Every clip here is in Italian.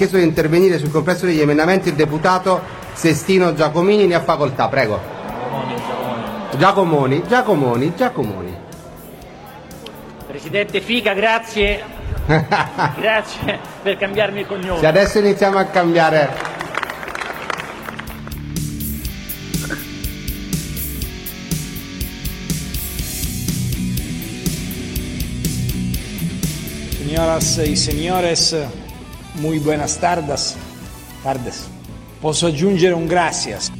chiesto di intervenire sul complesso degli emendamenti il deputato Sestino Giacomini, ne ha facoltà, prego. Giacomoni, Giacomoni, Giacomoni. Presidente Fica, grazie. grazie per cambiarmi il cognome. Se adesso iniziamo a cambiare Señoras y señores, muy buenas tardes. tardes. Posso aggiungere un gracias.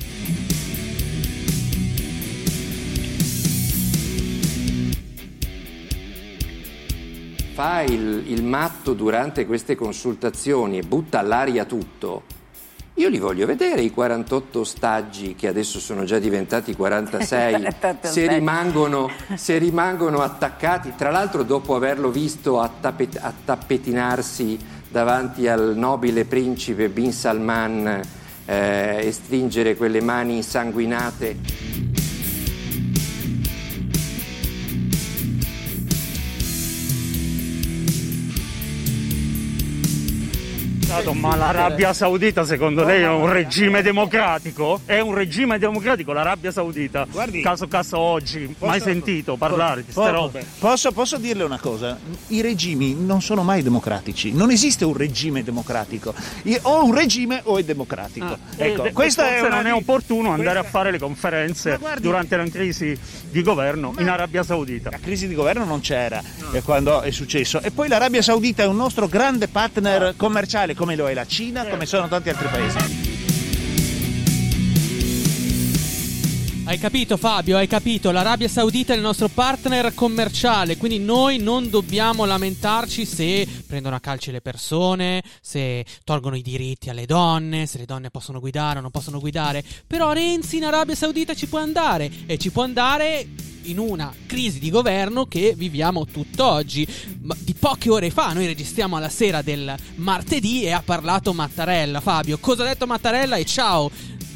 Fa il, il matto durante queste consultazioni e butta all'aria tutto. Io li voglio vedere i 48 ostaggi che adesso sono già diventati 46, se rimangono, se rimangono attaccati, tra l'altro dopo averlo visto attapet- attappetinarsi davanti al nobile principe Bin Salman eh, e stringere quelle mani insanguinate. Ma l'Arabia Saudita secondo lei è un regime democratico? È un regime democratico l'Arabia Saudita? Guardi- caso caso oggi, Posso- mai sentito parlare di queste robe? Posso, posso dirle una cosa? I regimi non sono mai democratici. Non esiste un regime democratico. O un regime o è democratico. ecco, Eh, questa forse è una non è opportuno andare questa- a fare le conferenze guardi- durante la crisi di governo in Arabia Saudita. La crisi di governo non c'era eh, quando è successo. E poi l'Arabia Saudita è un nostro grande partner commerciale, come lo è la Cina, come sono tanti altri paesi. Hai capito Fabio, hai capito, l'Arabia Saudita è il nostro partner commerciale, quindi noi non dobbiamo lamentarci se prendono a calci le persone, se tolgono i diritti alle donne, se le donne possono guidare o non possono guidare, però Renzi in Arabia Saudita ci può andare e ci può andare in una crisi di governo che viviamo tutt'oggi. Di poche ore fa noi registriamo alla sera del martedì e ha parlato Mattarella. Fabio, cosa ha detto Mattarella? E ciao!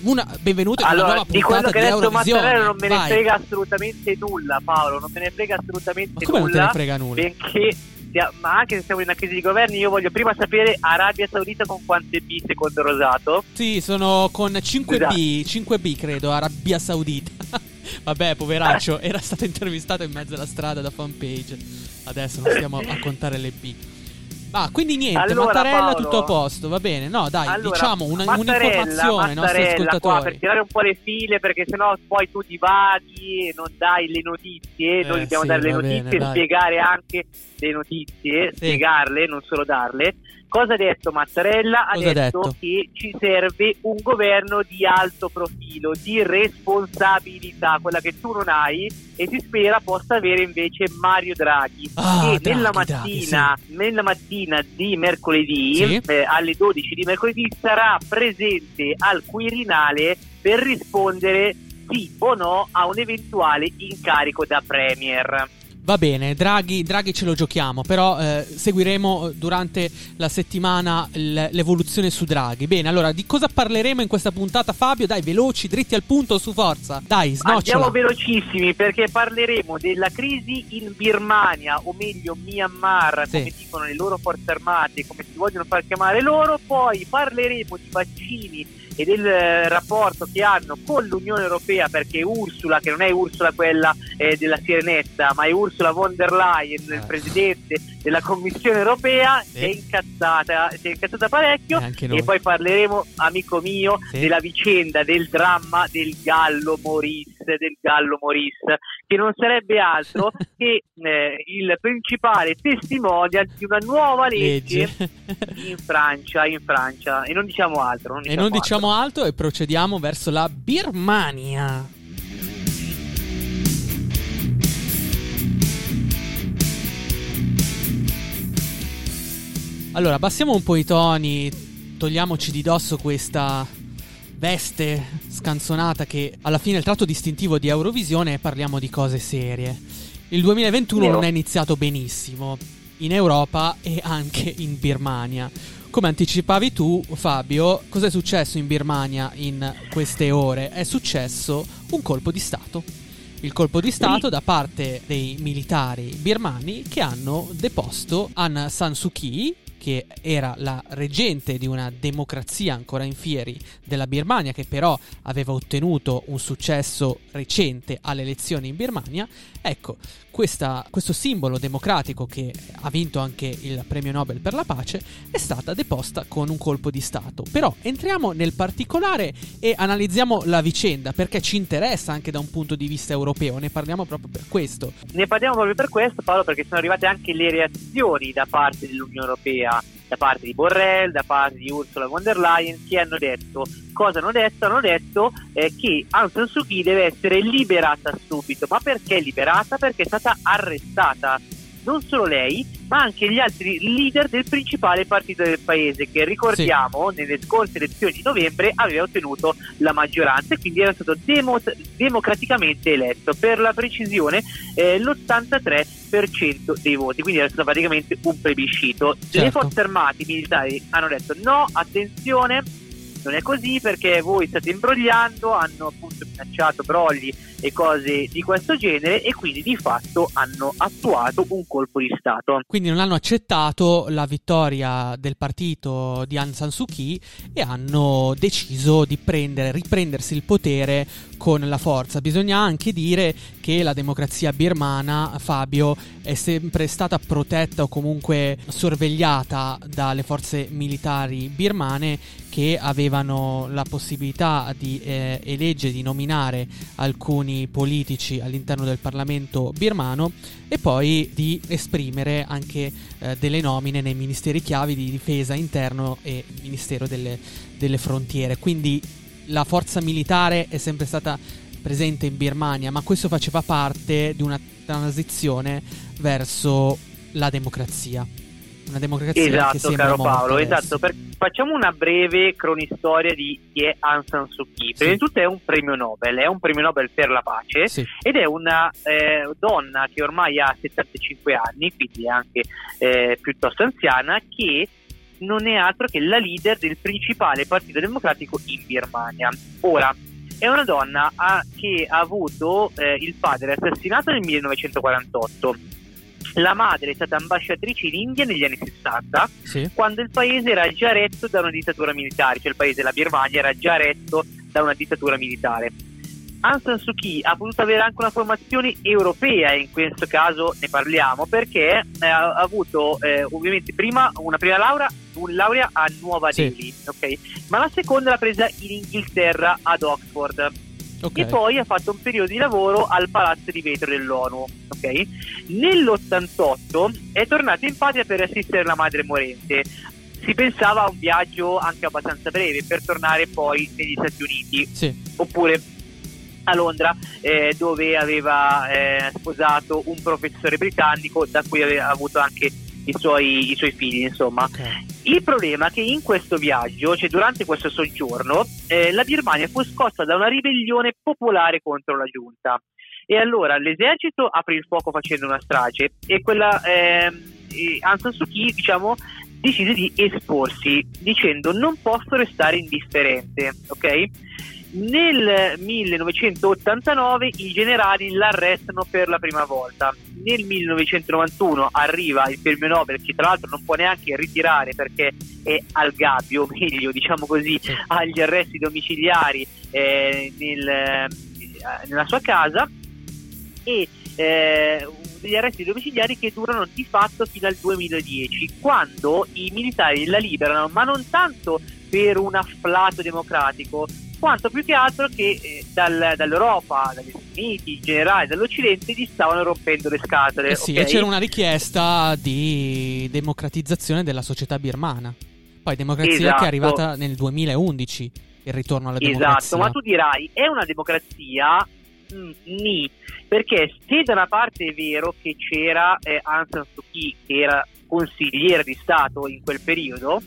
Una, benvenuto in una Allora, nuova di quello puntata che di ha detto Eurovisione. Mattarella non me ne Vai. frega assolutamente nulla, Paolo. Non me ne frega assolutamente Ma come non nulla. te ne frega nulla? Sia- ma anche se siamo in una crisi di governi, io voglio prima sapere Arabia Saudita con quante B secondo Rosato. Sì, sono con 5B, 5B credo, Arabia Saudita. Vabbè, poveraccio, era stato intervistato in mezzo alla strada da fanpage. Adesso non stiamo a contare le B. Ah, quindi niente, Allora, Mattarella Paolo- tutto a posto, va bene. No, dai, Allora, diciamo una- un'informazione ai nostri Mattarella, qua, per ascoltatori. tirare un po' le file perché sennò poi tu divaghi e non dai le notizie Eh, noi dobbiamo sì, dare le va bene, notizie e dai. spiegare anche le notizie spiegarle non solo darle cosa ha detto Mattarella ha detto, detto? che ci serve un governo di alto profilo di responsabilità quella che tu non hai e si spera possa avere invece Mario Draghi Ah, che nella Draghi, Draghi, mattina nella mattina di mercoledì Sì. eh, alle 12 di mercoledì sarà presente al Quirinale per rispondere sì o no a un eventuale incarico da Premier. Va bene, Draghi, Draghi ce lo giochiamo, però eh, seguiremo durante la settimana l'evoluzione su Draghi. Bene, allora di cosa parleremo in questa puntata, Fabio? Dai, veloci, dritti al punto, su forza. Dai, snocciola. Andiamo velocissimi perché parleremo della crisi in Birmania, o meglio Myanmar, come dicono le loro forze armate, come si vogliono far chiamare loro. Poi parleremo di vaccini e del eh, rapporto che hanno con l'Unione Europea perché Ursula, che non è Ursula quella eh, della Sirenetta, ma è Ursula von der Leyen, il presidente della Commissione Europea, è incazzata, si è incazzata parecchio e poi parleremo, amico mio, Sì. della vicenda, del dramma del Gallo Maurice, del Gallo Maurice, che non sarebbe altro che eh, il principale testimonial di una nuova legge, Legge. in Francia, in Francia, e non diciamo altro. Non E diciamo non altro. diciamo altro e procediamo verso la Birmania. Allora, abbassiamo un po' i toni, togliamoci di dosso questa veste scanzonata che alla fine è il tratto distintivo di Eurovisione e parliamo di cose serie. Il 2021 Vero. non è iniziato benissimo in Europa e anche in Birmania. Come anticipavi tu, Fabio, cosa è successo in Birmania in queste ore? È successo un colpo di Stato. Il colpo di Stato da parte dei militari birmani che hanno deposto Aung San Suu Kyi, che era la reggente di una democrazia ancora in fieri della Birmania, che però aveva ottenuto un successo recente alle elezioni in Birmania, ecco, questa, questo simbolo democratico che ha vinto anche il premio Nobel per la pace è stata deposta con un colpo di Stato. Però entriamo nel particolare e analizziamo la vicenda perché ci interessa anche da un punto di vista europeo, ne parliamo proprio per questo. Ne parliamo proprio per questo Paolo perché sono arrivate anche le reazioni da parte dell'Unione Europea da parte di Borrell, da parte di Ursula von der Leyen, che hanno detto cosa hanno detto? Hanno detto eh, che Aung San Suu Kyi deve essere liberata subito. Ma perché liberata? Perché è stata arrestata. Non solo lei, ma anche gli altri leader del principale partito del paese, che ricordiamo sì. nelle scorse elezioni di novembre aveva ottenuto la maggioranza e quindi era stato demo- democraticamente eletto. Per la precisione, eh, l'83% dei voti, quindi era stato praticamente un plebiscito. Certo. Le forze armate militari hanno detto no, attenzione non è così perché voi state imbrogliando, hanno appunto minacciato brogli e cose di questo genere e quindi di fatto hanno attuato un colpo di Stato. Quindi non hanno accettato la vittoria del partito di Aung San Suu Kyi e hanno deciso di prendere, riprendersi il potere con la forza. Bisogna anche dire che la democrazia birmana, Fabio, è sempre stata protetta o comunque sorvegliata dalle forze militari birmane che avevano la possibilità di eh, eleggere, di nominare alcuni politici all'interno del Parlamento birmano e poi di esprimere anche eh, delle nomine nei ministeri chiavi di difesa interno e Ministero delle, delle Frontiere. Quindi la forza militare è sempre stata presente in Birmania, ma questo faceva parte di una transizione verso la democrazia. Una democrazia esatto, caro Paolo, esatto. Per, facciamo una breve cronistoria di chi è Aung San Suu Kyi. Prima di tutto è un premio Nobel, è un premio Nobel per la pace Sì. ed è una eh, donna che ormai ha 75 anni, quindi è anche eh, piuttosto anziana, che non è altro che la leader del principale partito democratico in Birmania. Ora, è una donna ah, che ha avuto eh, il padre assassinato nel 1948. La madre è stata ambasciatrice in India negli anni 60, Sì. quando il paese era già retto da una dittatura militare, cioè il paese, la Birmania, era già retto da una dittatura militare. Aung San Suu Kyi ha potuto avere anche una formazione europea, in questo caso ne parliamo, perché eh, ha avuto eh, ovviamente prima una prima laurea, un laurea a Nuova Sì. Delhi, ok? ma la seconda l'ha presa in Inghilterra ad Oxford Ok. e poi ha fatto un periodo di lavoro al Palazzo di Vetro dell'ONU. ok? Nell'88 è tornato in patria per assistere la madre morente. Si pensava a un viaggio anche abbastanza breve per tornare poi negli Stati Uniti Sì. oppure a Londra eh, dove aveva eh, sposato un professore britannico da cui aveva avuto anche i suoi, i suoi figli insomma ok. il problema è che in questo viaggio, cioè durante questo soggiorno, eh, la Birmania fu scossa da una ribellione popolare contro la giunta. E allora l'esercito aprì il fuoco facendo una strage e quella ehm, e Aung San Suu Kyi, diciamo, decise di esporsi dicendo non posso restare indifferente, ok? Nel 1989 i generali l'arrestano per la prima volta. Nel 1991 arriva il premio Nobel che tra l'altro non può neanche ritirare perché è al gabbio, o meglio diciamo così, Sì. agli arresti domiciliari eh, nel, eh, nella sua casa e eh, degli arresti domiciliari che durano di fatto fino al 2010 quando i militari la liberano ma non tanto per un afflato democratico quanto più che altro che eh, dal- dall'Europa, dagli Stati Uniti in generale, dall'Occidente gli stavano rompendo le scatole. Eh sì, ok? e c'era una richiesta di democratizzazione della società birmana. Poi democrazia che Esatto. è arrivata nel 2011, il ritorno alla democrazia. Esatto, ma tu dirai, è una democrazia? Mm, Nì, perché se da una parte è vero che c'era eh, Aung San Suu Kyi che era consigliere di Stato in quel periodo,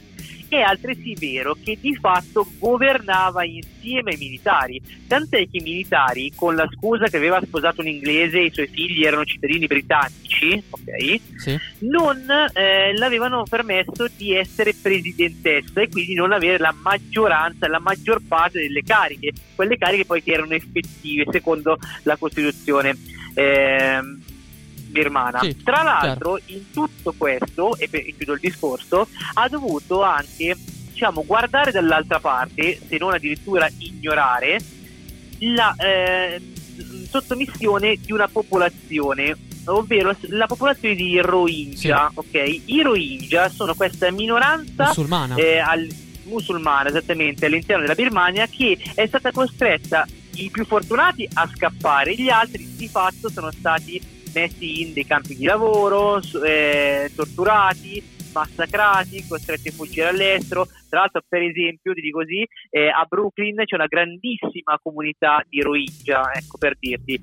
è altresì vero che di fatto governava insieme ai militari, tant'è che i militari, con la scusa che aveva sposato un inglese e i suoi figli erano cittadini britannici, ok? Sì. non eh, l'avevano permesso di essere presidentessa e quindi non avere la maggioranza, la maggior parte delle cariche, quelle cariche poi che erano effettive secondo la Costituzione ehm, birmana. Sì, Tra l'altro, in tutto questo, e chiudo il discorso, ha dovuto anche diciamo, guardare dall'altra parte, se non addirittura ignorare, la eh, sottomissione di una popolazione, ovvero la popolazione di Rohingya. ok? I Rohingya sono questa minoranza Musulmana. eh, al- musulmana esattamente all'interno della Birmania che è stata costretta i più fortunati a scappare gli altri di fatto sono stati messi in dei campi di lavoro eh, torturati massacrati costretti a fuggire all'estero. Tra l'altro per esempio ti dico così eh, a Brooklyn c'è una grandissima comunità di Rohingya ecco per dirti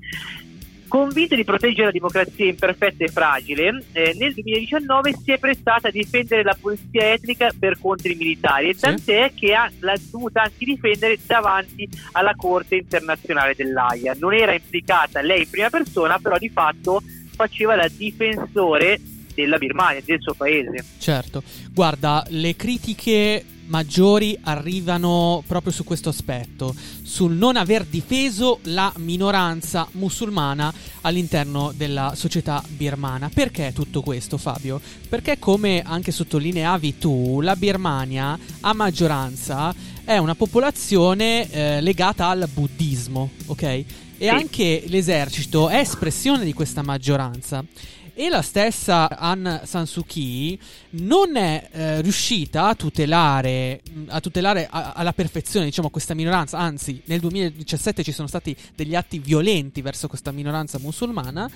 Convinto di proteggere la democrazia imperfetta e fragile, eh, nel 2019 si è prestata a difendere la polizia etnica per contro i militari, e Sì. tant'è che ha, l'ha dovuta anche difendere davanti alla Corte internazionale dell'AIA. Non era implicata lei in prima persona, però di fatto faceva la difensore della Birmania, del suo paese. Certo, guarda, le critiche maggiori arrivano proprio su questo aspetto, sul non aver difeso la minoranza musulmana all'interno della società birmana. Perché tutto questo, Fabio? Perché come anche sottolineavi tu, la Birmania a maggioranza è una popolazione eh, legata al buddismo, ok? E anche l'esercito è espressione di questa maggioranza. E la stessa Aung San Suu Kyi non è eh, riuscita a tutelare, mh, a tutelare a- alla perfezione diciamo, questa minoranza, anzi nel 2017 ci sono stati degli atti violenti verso questa minoranza musulmana,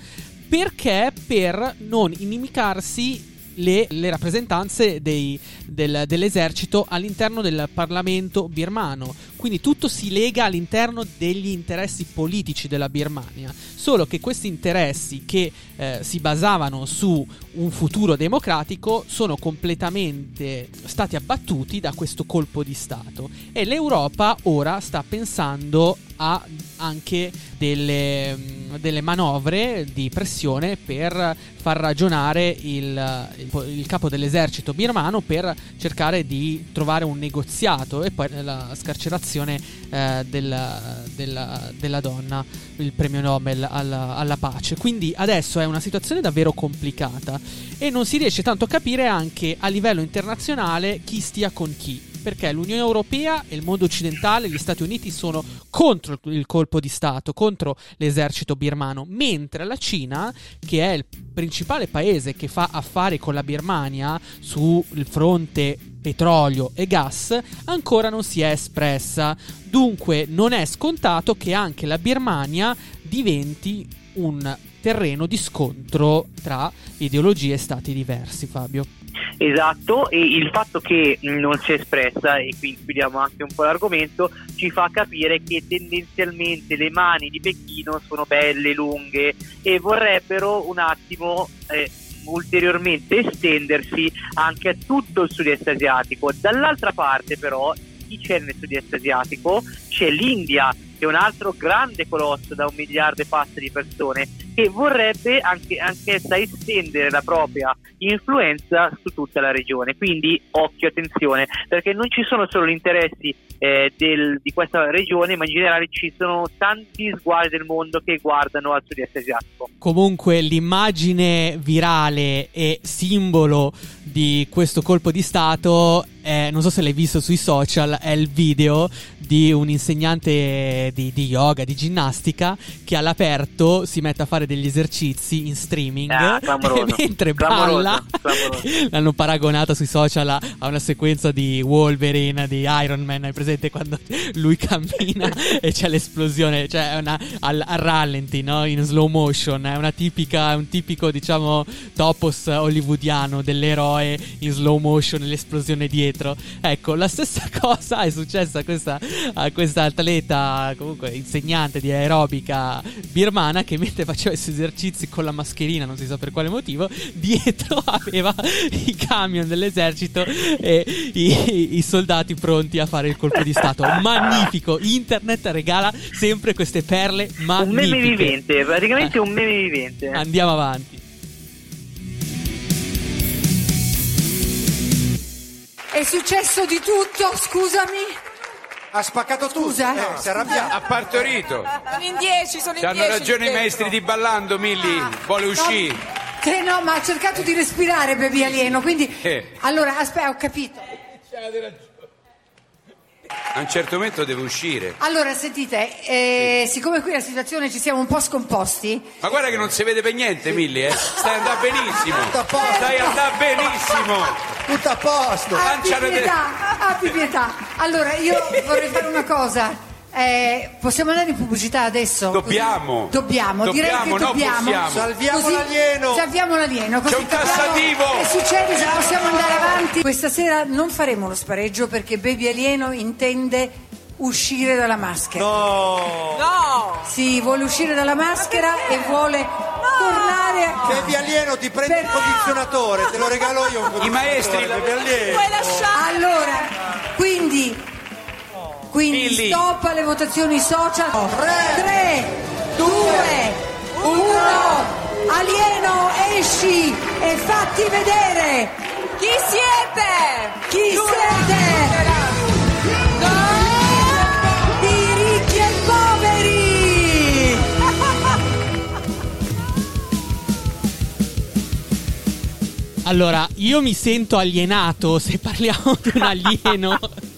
perché? Per non inimicarsi le, le rappresentanze dei- del- dell'esercito all'interno del Parlamento birmano. Quindi tutto si lega all'interno degli interessi politici della Birmania. Solo che questi interessi che eh, si basavano su un futuro democratico sono completamente stati abbattuti da questo colpo di Stato. E l'Europa ora sta pensando a anche delle, mh, delle manovre di pressione per far ragionare il, il- il capo dell'esercito birmano per cercare di trovare un negoziato e poi la scarcerazione eh, della, della- della donna, il premio Nobel alla, alla pace. Quindi adesso è una situazione davvero complicata e non si riesce tanto a capire anche a livello internazionale chi stia con chi. Perché l'Unione Europea e il mondo occidentale, gli Stati Uniti sono contro il colpo di Stato, contro l'esercito birmano, mentre la Cina, che è il principale paese che fa affari con la Birmania sul fronte petrolio e gas, ancora non si è espressa. Dunque non è scontato che anche la Birmania diventi un terreno di scontro tra ideologie e stati diversi, Fabio. Esatto, e il fatto che mh, non si è espressa, e qui chiudiamo anche un po' l'argomento, ci fa capire che tendenzialmente le mani di Pechino sono belle, lunghe e vorrebbero un attimo eh, ulteriormente estendersi anche a tutto il sud-est asiatico. Dall'altra parte però, chi c'è nel sud-est asiatico? C'è l'India, che è un altro grande colosso da un miliardo e passa di persone, che vorrebbe anche, anch'essa estendere la propria influenza su tutta la regione. Quindi occhio, attenzione, perché non ci sono solo gli interessi eh, del- di questa regione, ma in generale ci sono tanti sguardi del mondo che guardano al sud-est asiatico. Comunque l'immagine virale e simbolo di questo colpo di Stato è, non so se l'hai visto sui social, è il video di un insegnante di, di yoga, di ginnastica, che all'aperto si mette a fare degli esercizi in streaming Ah, mentre Clamoroso, balla clamoroso. l'hanno paragonata sui social a, a una sequenza di Wolverine, di Iron Man, hai presente quando lui cammina e c'è l'esplosione, cioè una, al, al rallenti, no? in slow motion, è una tipica, un tipico diciamo topos hollywoodiano dell'eroe in slow motion l'esplosione dietro. Ecco, la stessa cosa è successa a questa, a questa atleta, comunque insegnante di aerobica birmana che mentre faceva i suoi esercizi con la mascherina, non si sa per quale motivo, dietro aveva i camion dell'esercito e i, i soldati pronti a fare il colpo di stato. Magnifico! Internet regala sempre queste perle Un magnifiche. meme vivente, praticamente Eh. un meme vivente. Andiamo avanti. È successo di tutto, scusami. Ha spaccato tutto. Scusa? Eh, si è arrabbiato. Ha partorito. Sono in dieci, sono in Ci dieci. hanno ragione i maestri di ballando, Milli. Vuole uscire. Sì, no, ma ha cercato di respirare Baby Alieno, quindi... Eh. Allora, aspetta, ho capito. A un certo momento deve uscire. Allora, sentite, eh, siccome qui la situazione ci siamo un po' scomposti, Ma guarda che non si vede per niente, Milli, eh. Stai andando benissimo. Tutto a posto. Stai andando benissimo. Tutto a posto. abbi delle- pietà, abbi pietà. Allora, io vorrei fare una cosa. Eh, possiamo andare in pubblicità adesso? Dobbiamo. Così- Dobbiamo, direi Dobbiamo, che no, dobbiamo. possiamo. Salviamo Così l'alieno. Salviamo l'alieno. Così C'è un tassativo. Che succede se possiamo andare avanti? Questa sera non faremo lo spareggio perché Baby Alieno intende uscire dalla maschera. No. No! Sì, vuole uscire dalla maschera e vuole tornare a Baby alieno, ti prendi il condizionatore, te lo regalo io un condizionatore. maestri la-. Puoi lasciare! Allora, quindi, quindi Milli. stop alle votazioni social. 3, 2, 1. Alieno, esci e fatti vedere Chi siete? chi siete. No! I ricchi e i poveri. Allora, io mi sento alienato se parliamo di un alieno.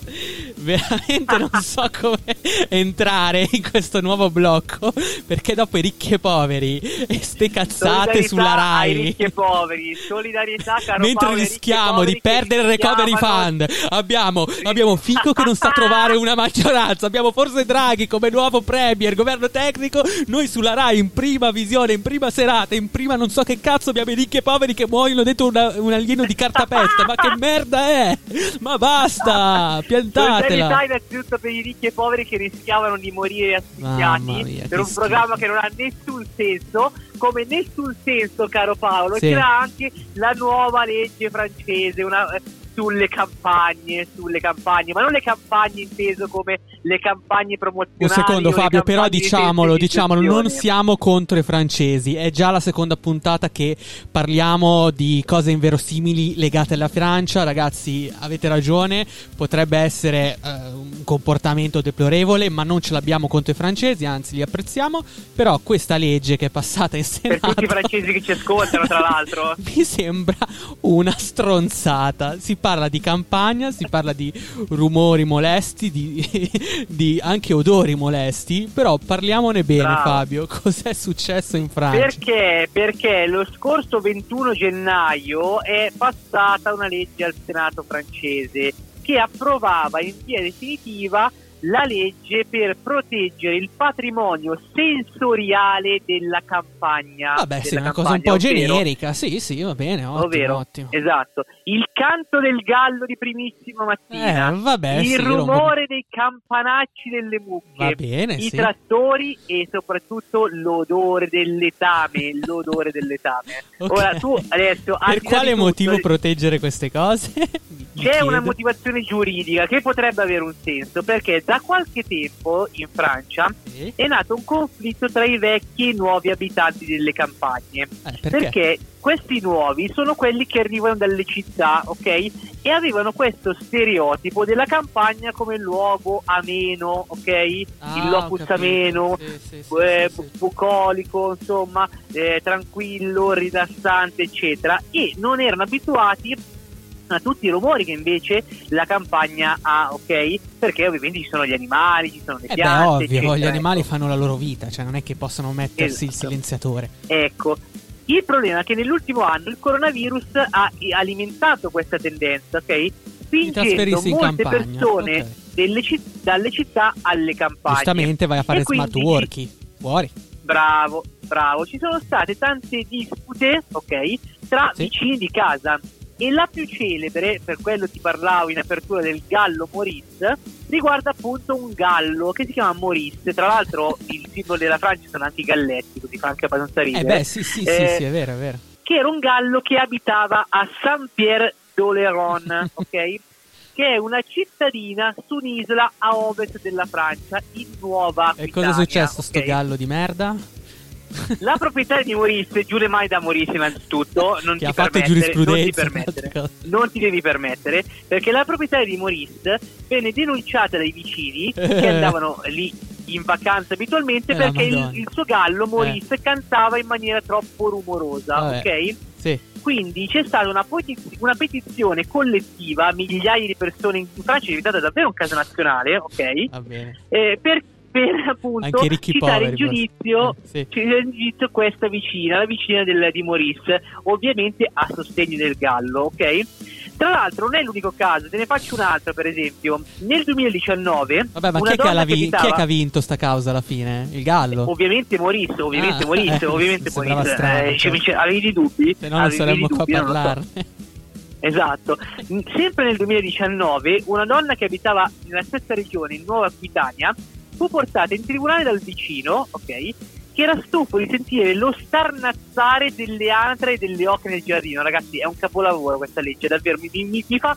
Veramente non so come entrare in questo nuovo blocco perché dopo i ricchi e poveri e ste cazzate Solidarietà sulla ai Rai. ricchi e poveri, solidarietà caro Mentre Paolo, rischiamo di perdere il recovery fund, abbiamo, abbiamo Fico che non sa trovare una maggioranza, abbiamo forse Draghi come nuovo premier, governo tecnico, noi sulla Rai in prima visione, in prima serata, in prima non so che cazzo abbiamo i ricchi e poveri che muoiono dentro una- un alieno di cartapesta, ma che merda è? Ma basta, piantatela. Solidarietà innanzitutto per i ricchi e poveri che rischiavano di morire asfissiati mia, per un schifo. programma che non ha nessun senso, come nessun senso, caro Paolo, Sì. c'era anche la nuova legge francese una- sulle campagne, sulle campagne, ma non le campagne inteso come le campagne Un promozionali. secondo o le Fabio, però diciamolo, diciamolo, non siamo contro i francesi. È già la seconda puntata che parliamo di cose inverosimili legate alla Francia. Ragazzi, avete ragione, potrebbe essere eh, un comportamento deplorevole, ma non ce l'abbiamo contro i francesi, anzi li apprezziamo. Però questa legge che è passata in Per Senato tutti i francesi che ci ascoltano, tra l'altro. mi sembra una stronzata. Si parla di campagna, si parla di rumori molesti, di, di anche odori molesti. Però parliamone bene, Bravo. Fabio. Cos'è successo in Francia? Perché? Perché lo scorso 21 gennaio è passata una legge al Senato francese che approvava in via definitiva la legge per proteggere il patrimonio sensoriale della campagna. Vabbè, sì, è della una cosa un po' campagna, ovvero- generica. Sì, sì, va bene, ottimo, ovvero, ottimo. esatto, il canto del gallo di primissima mattina, Eh, vabbè, il sì, rumore dei campanacci delle mucche, bene, i sì. trattori e soprattutto l'odore del letame, l'odore del letame. Ok. Ora tu adesso Per quale tutto, motivo proteggere queste cose? C'è una motivazione giuridica che potrebbe avere un senso perché da qualche tempo in Francia Sì. è nato un conflitto tra i vecchi e i nuovi abitanti delle campagne. Eh, perché? Perché questi nuovi sono quelli che arrivano dalle città, ok? E avevano questo stereotipo della campagna come luogo ameno, ok? Ah, Il locus ameno, Sì, sì, eh, bucolico, insomma, eh, tranquillo, rilassante, eccetera. E non erano abituati a tutti i rumori che invece la campagna ha, ok? Perché ovviamente ci sono gli animali, ci sono le Eh beh, piante, ovvio, eccetera, gli animali ecco. fanno la loro vita, cioè non è che possono mettersi il Esatto. silenziatore. Ecco, il problema è che nell'ultimo anno il coronavirus ha alimentato questa tendenza, ok? Spingendo molte persone ok. delle citt- dalle città alle campagne. Giustamente vai a fare E quindi- smart working. Fuori. Bravo, bravo. Ci sono state tante dispute, ok, tra Sì. vicini di casa. E la più celebre, per quello ti parlavo in apertura del gallo Maurice, riguarda appunto un gallo che si chiama Maurice. Tra l'altro il simbolo della Francia sono anche i galletti, così fa anche abbastanza Eh ridere. beh, sì, sì, sì, Eh, sì, è vero, è vero. che era un gallo che abitava a Saint-Pierre d'Oléron, ok? Che è una cittadina su un'isola a ovest della Francia, in Nuova E cosa è Aquitania, successo sto ok? gallo di merda? La proprietaria di Maurice, giù le mani da Maurice innanzitutto, non ti non ti permettere, non ti devi permettere, perché la proprietaria di Maurice venne denunciata dai vicini che Eh. andavano lì in vacanza abitualmente Eh, perché il, il suo gallo Maurice cantava in maniera troppo rumorosa, Vabbè. ok? Sì. Quindi c'è stata una, petiz- una petizione collettiva, migliaia di persone in Francia è diventata davvero un caso nazionale, ok? Va bene. Eh, per, per appunto ricchi citare poveri, giudizio, forse. Eh, sì. giudizio questa vicina, la vicina del- di Maurice, ovviamente a sostegno del Gallo, ok? Tra l'altro non è l'unico caso, te ne faccio un altro per esempio. Nel 2019 Vabbè, ma chi è, che vi- chi è che ha vinto sta causa alla fine? Il Gallo? Ovviamente Maurice, ovviamente Ah, Maurice, eh, ovviamente strano, Eh, certo. cioè, avevi dubbi? Se no non saremmo qua a dubbi, so. parlarne. Esatto. Sempre nel 2019, una donna che abitava nella stessa regione, in Nuova Aquitania, fu portata in tribunale dal vicino, ok? Che era stufo di sentire lo starnazzare delle anatre e delle oche nel giardino. Ragazzi, è un capolavoro questa legge, davvero. Mi, mi- mi fa,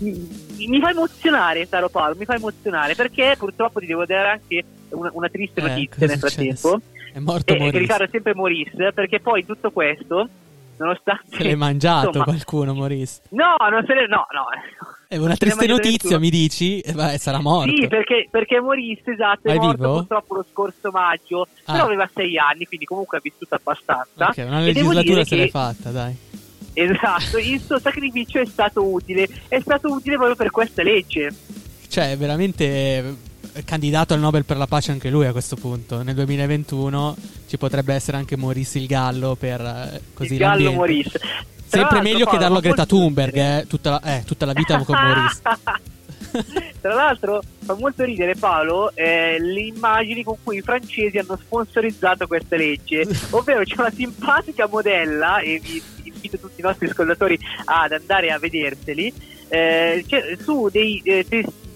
mi, fa emozionare, caro Paolo, mi fa emozionare perché purtroppo ti devo dare anche una, una triste Eh, notizia cosa nel è frattempo. È morto E, che Maurice. riguarda sempre Maurice, perché poi tutto questo, nonostante. Se l'hai mangiato insomma, qualcuno, Maurice. No, non se ne. No, no. È una Se ne triste notizia, mi dici? Eh, beh, sarà morto. Sì, perché, perché Maurice, esatto, è, È morto vivo? purtroppo lo scorso maggio. Ah. Però aveva sei anni, quindi comunque ha vissuto abbastanza. Ok, una legislatura se l'hai che- fatta, dai. Esatto, il suo sacrificio è stato utile. È stato utile proprio per questa legge. Cioè, veramente eh, candidato al Nobel per la pace anche lui a questo punto. Nel 2021 ci potrebbe essere anche Maurice il Gallo per eh, così il gallo l'ambiente. Maurice. Sempre meglio che Paolo, darlo a Greta Thunberg, eh, tutta, la, eh, tutta la vita con Maurice. Tra l'altro fa molto ridere Paolo eh, le immagini con cui i francesi hanno sponsorizzato questa legge, ovvero c'è una simpatica modella e vi invito tutti i nostri ascoltatori ad andare a vederseli eh, c'è- su dei, eh,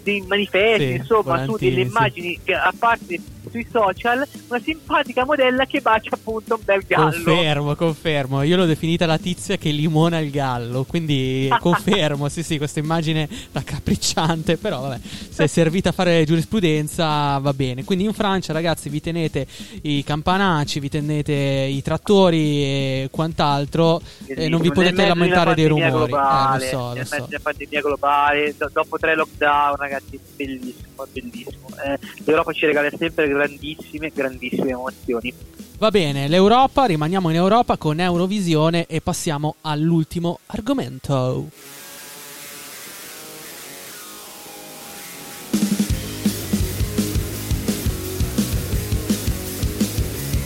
dei- manifesti, Sì, insomma, su delle sì. immagini che a parte sui social, una simpatica modella che bacia appunto un bel gallo. Confermo, confermo. Io l'ho definita la tizia che limona il gallo. Quindi confermo, sì, sì, questa immagine raccapricciante. Però vabbè, se è servita a fare giurisprudenza va bene. Quindi in Francia, ragazzi, vi tenete i campanacci, vi tenete i trattori e quant'altro. E non vi potete lamentare dei rumori. globale, eh, lo so, lo so. pandemia globale, do- dopo tre lockdown, ragazzi, bellissimo, bellissimo. Eh, L'Europa ci regala sempre grandissime, grandissime emozioni. Va bene, l'Europa, rimaniamo in Europa con Eurovisione e passiamo all'ultimo argomento.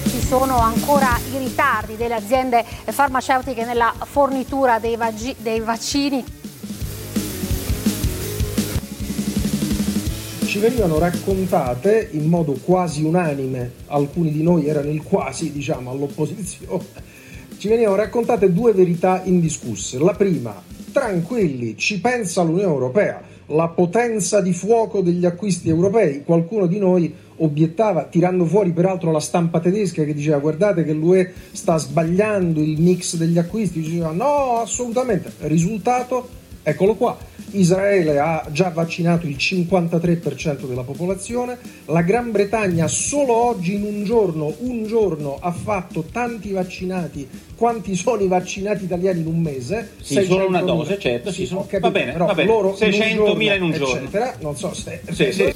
Ci sono ancora i ritardi delle aziende farmaceutiche nella fornitura dei, vagi- dei vaccini. Ci venivano raccontate in modo quasi unanime, alcuni di noi erano il quasi, diciamo, all'opposizione, ci venivano raccontate due verità indiscusse. La prima, tranquilli, ci pensa l'Unione Europea, la potenza di fuoco degli acquisti europei. Qualcuno di noi obiettava, tirando fuori peraltro la stampa tedesca che diceva guardate che l'UE sta sbagliando il mix degli acquisti, diceva no, assolutamente. Risultato, eccolo qua. Israele ha già vaccinato il 53% della popolazione, la Gran Bretagna solo oggi in un giorno, un giorno ha fatto tanti vaccinati quanti sono i vaccinati italiani in un mese? Sì, solo una 600.000. dose, certo, sì, Sì, sono- capito, va bene, però va bene, loro 600.000 in un giorno. eccetera, non so se Sì, sì.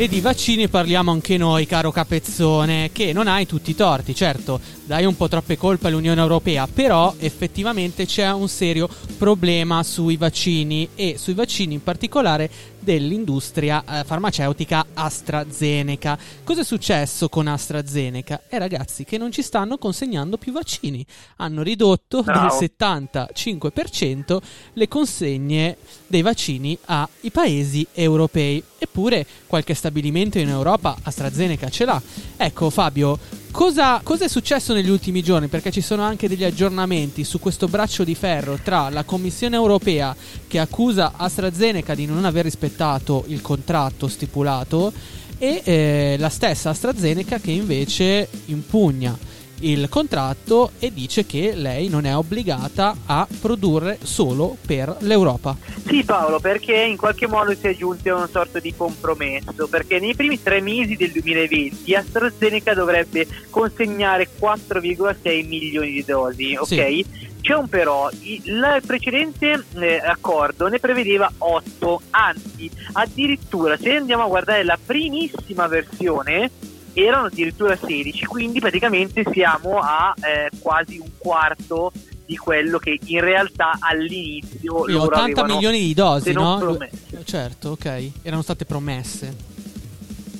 E di vaccini parliamo anche noi, caro Capezzone, che non hai tutti i torti, certo, dai un po' troppe colpe all'Unione Europea, però effettivamente c'è un serio problema sui vaccini e sui vaccini in particolare dell'industria eh, farmaceutica AstraZeneca. Cosa è successo con AstraZeneca? Eh ragazzi, che non ci stanno consegnando più vaccini. Hanno ridotto Bravo. del 75% le consegne dei vaccini ai paesi europei. Eppure qualche stabilimento in Europa AstraZeneca ce l'ha. Ecco Fabio, cosa, cosa è successo negli ultimi giorni? Perché ci sono anche degli aggiornamenti su questo braccio di ferro tra la Commissione europea che accusa AstraZeneca di non aver rispettato il contratto stipulato e eh, la stessa AstraZeneca che invece impugna il contratto e dice che lei non è obbligata a produrre solo per l'Europa. Sì Paolo, perché in qualche modo si è giunti a una sorta di compromesso, perché nei primi tre mesi del 2020 AstraZeneca dovrebbe consegnare 4,6 milioni di dosi, ok? Sì. C'è un però, il precedente eh, accordo ne prevedeva 8, anzi addirittura se andiamo a guardare la primissima versione erano addirittura 16, quindi praticamente siamo a eh, quasi un quarto di quello che in realtà all'inizio loro 80 avevano, milioni di dosi, no? promesso. Certo, ok. Erano state promesse.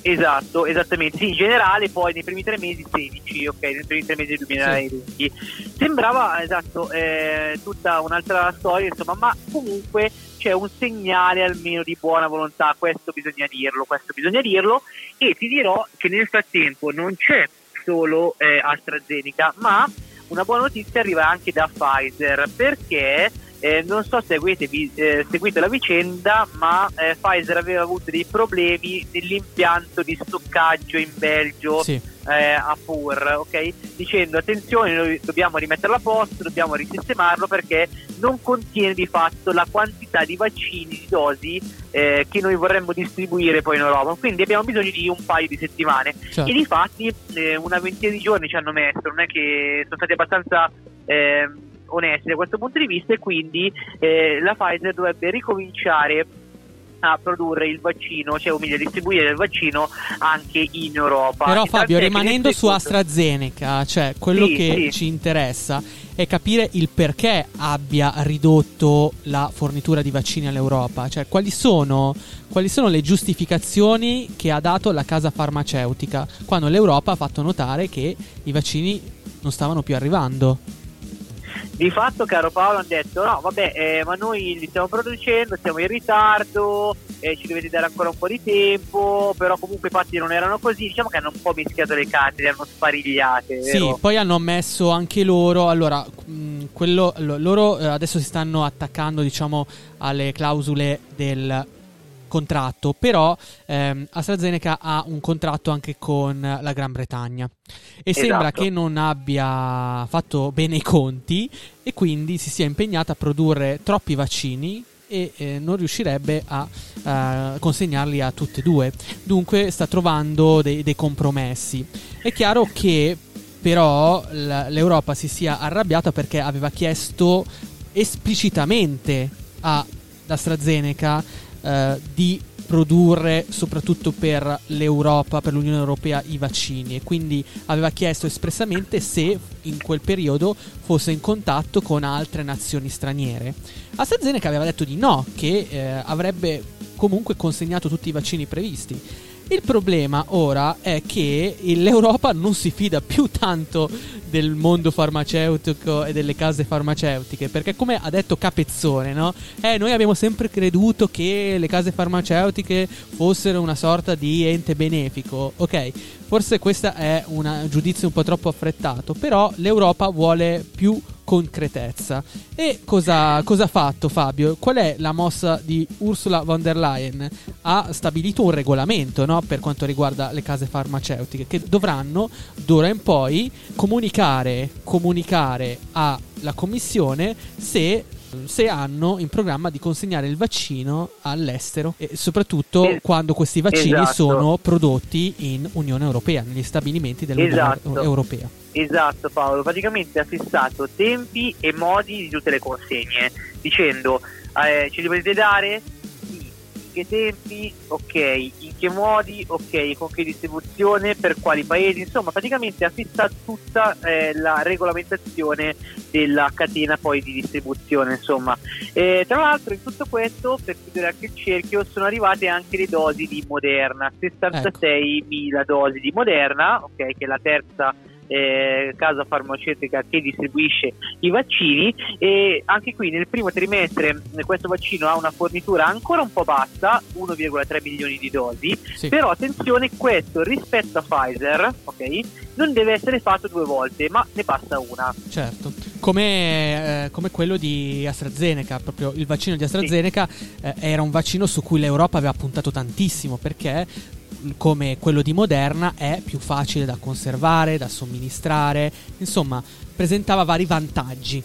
Esatto, esattamente. Sì, in generale poi nei primi tre mesi 16, ok, nei primi tre mesi del 2020. Sembrava, esatto, eh, tutta un'altra storia, insomma, ma comunque c'è un segnale almeno di buona volontà, questo bisogna dirlo, questo bisogna dirlo, e ti dirò che nel frattempo non c'è solo eh, AstraZeneca, ma una buona notizia arriva anche da Pfizer, perché eh, non so se eh, seguite la vicenda, ma eh, Pfizer aveva avuto dei problemi nell'impianto di stoccaggio in Belgio Sì. Eh, a Pur, ok? Dicendo attenzione, noi dobbiamo rimetterlo a posto, dobbiamo risistemarlo perché non contiene di fatto la quantità di vaccini, di dosi eh, che noi vorremmo distribuire poi in Europa. Quindi abbiamo bisogno di un paio di settimane. Certo. E di fatti eh, una ventina di giorni ci hanno messo, non è che sono stati abbastanza ehm, onesti da questo punto di vista e quindi eh, la Pfizer dovrebbe ricominciare a produrre il vaccino, cioè o meglio distribuire il vaccino anche in Europa. Però Fabio, rimanendo su AstraZeneca, cioè quello Sì, che sì. ci interessa è capire il perché abbia ridotto la fornitura di vaccini all'Europa, cioè quali sono, quali sono le giustificazioni che ha dato la casa farmaceutica quando l'Europa ha fatto notare che i vaccini non stavano più arrivando. Di fatto, caro Paolo, hanno detto: no, vabbè, eh, ma noi li stiamo producendo, siamo in ritardo, eh, ci dovete dare ancora un po' di tempo. Però, comunque, i fatti non erano così. Diciamo che hanno un po' mischiato le carte, le hanno sparigliate. Sì, vero? poi hanno ammesso anche loro. Allora, mh, quello, lo- loro eh, adesso si stanno attaccando, diciamo, alle clausole del contratto. Però ehm, AstraZeneca ha un contratto anche con la Gran Bretagna. E sembra Esatto. che non abbia fatto bene i conti e quindi si sia impegnata a produrre troppi vaccini e eh, non riuscirebbe a eh, consegnarli a tutte e due. Dunque sta trovando dei, dei compromessi. È chiaro che però l'Europa si sia arrabbiata perché aveva chiesto esplicitamente a AstraZeneca eh, di produrre soprattutto per l'Europa, per l'Unione Europea i vaccini e quindi aveva chiesto espressamente se in quel periodo fosse in contatto con altre nazioni straniere. AstraZeneca aveva detto di no, che eh, avrebbe comunque consegnato tutti i vaccini previsti. Il problema ora è che l'Europa non si fida più tanto del mondo farmaceutico e delle case farmaceutiche, perché come ha detto Capezzone, no? Eh, noi abbiamo sempre creduto che le case farmaceutiche fossero una sorta di ente benefico. Ok, forse questo è un giudizio un po' troppo affrettato, però l'Europa vuole più concretezza. E cosa, cosa ha fatto Fabio? Qual è la mossa di Ursula von der Leyen? Ha stabilito un regolamento no? per quanto riguarda le case farmaceutiche che dovranno d'ora in poi comunicare, comunicare alla Commissione se se hanno in programma di consegnare il vaccino all'estero e soprattutto Eh, quando questi vaccini esatto. sono prodotti in Unione Europea, negli stabilimenti dell'Unione Esatto. Europea. Esatto Paolo, praticamente ha fissato tempi e modi di tutte le consegne, dicendo eh, ce li potete dare? In che tempi? Ok. In che modi? Ok. Con che distribuzione? Per quali paesi? Insomma, praticamente ha fissato tutta eh, la regolamentazione della catena poi di distribuzione, insomma. Eh, tra l'altro in tutto questo, per chiudere anche il cerchio, sono arrivate anche le dosi di Moderna, 66.000 dosi di Moderna, ok, che è la terza eh, casa farmaceutica che distribuisce i vaccini e anche qui nel primo trimestre eh, questo vaccino ha una fornitura ancora un po' bassa 1,3 milioni di dosi Sì. però attenzione questo rispetto a Pfizer ok non deve essere fatto due volte, ma ne basta una. Certo, come, eh, come quello di AstraZeneca, proprio il vaccino di AstraZeneca eh, era un vaccino su cui l'Europa aveva puntato tantissimo perché come quello di Moderna è più facile da conservare, da somministrare, insomma presentava vari vantaggi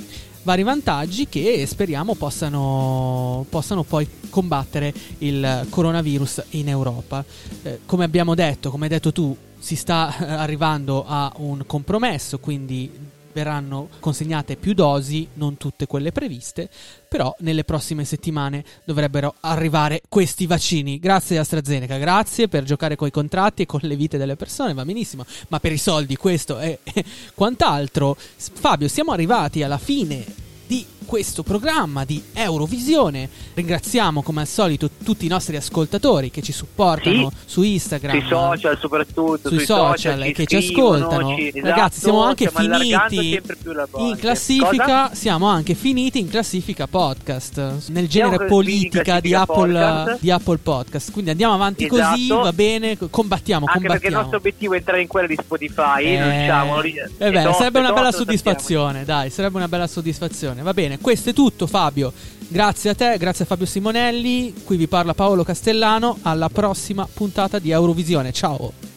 vari vantaggi che speriamo possano, possano poi combattere il coronavirus in Europa. Eh, come abbiamo detto, come hai detto tu, si sta arrivando a un compromesso, quindi verranno consegnate più dosi, non tutte quelle previste, però nelle prossime settimane dovrebbero arrivare questi vaccini. Grazie AstraZeneca, grazie per giocare con i contratti e con le vite delle persone, va benissimo, ma per i soldi questo è quant'altro. Fabio, siamo arrivati alla fine di questo programma di Eurovisione. Ringraziamo come al solito tutti i nostri ascoltatori che ci supportano Sì. su Instagram, Sui social soprattutto, sui, sui social, social, che ci ascoltano. ci- Ragazzi, esatto, siamo anche finiti in classifica. Cosa? Siamo anche finiti in classifica podcast nel genere politica di Apple, podcast. di Apple Podcast. Quindi andiamo avanti così, Esatto. va bene. Combattiamo, Anche perché il combattiamo. nostro obiettivo è entrare in quella di Spotify. Eh, non diciamo, eh beh, sarebbe una bella soddisfazione, dai, sarebbe una bella soddisfazione. Va bene, questo è tutto Fabio. Grazie a te, grazie a Fabio Simonelli. Qui vi parla Paolo Castellano. Alla prossima puntata di Eurovisione. Ciao.